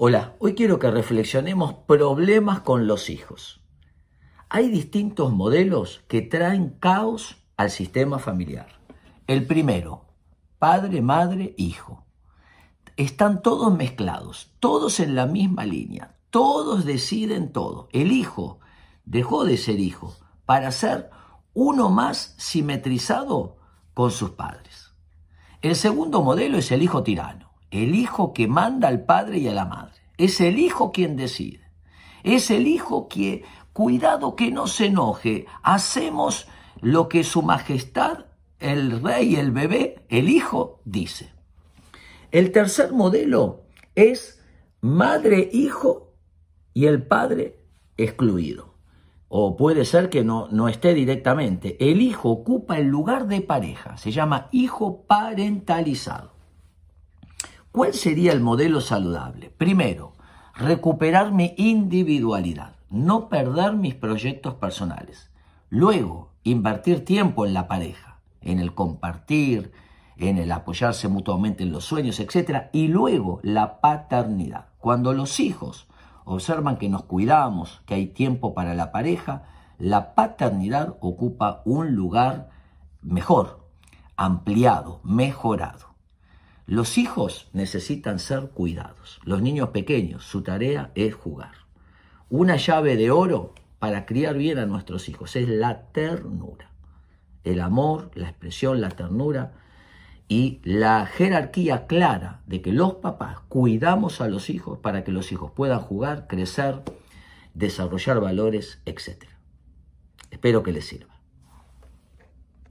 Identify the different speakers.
Speaker 1: Hola, hoy quiero que reflexionemos problemas con los hijos. Hay distintos modelos que traen caos al sistema familiar. El primero, padre, madre, hijo. Están todos mezclados, todos en la misma línea, todos deciden todo. El hijo dejó de ser hijo para ser uno más simetrizado con sus padres. El segundo modelo es el hijo tirano el hijo que manda al padre y a la madre. Es el hijo quien decide. Es el hijo que, cuidado que no se enoje, hacemos lo que su majestad, el rey, el bebé, el hijo, dice. El tercer modelo es madre, hijo y el padre excluido. O puede ser que no, no esté directamente. El hijo ocupa el lugar de pareja. Se llama hijo parentalizado. ¿Cuál sería el modelo saludable? Primero, recuperar mi individualidad, no perder mis proyectos personales. Luego, invertir tiempo en la pareja, en el compartir, en el apoyarse mutuamente en los sueños, etc. Y luego, la paternidad. Cuando los hijos observan que nos cuidamos, que hay tiempo para la pareja, la paternidad ocupa un lugar mejor, ampliado, mejorado. Los hijos necesitan ser cuidados. Los niños pequeños, su tarea es jugar. Una llave de oro para criar bien a nuestros hijos es la ternura. El amor, la expresión, la ternura y la jerarquía clara de que los papás cuidamos a los hijos para que los hijos puedan jugar, crecer, desarrollar valores, etc. Espero que les sirva.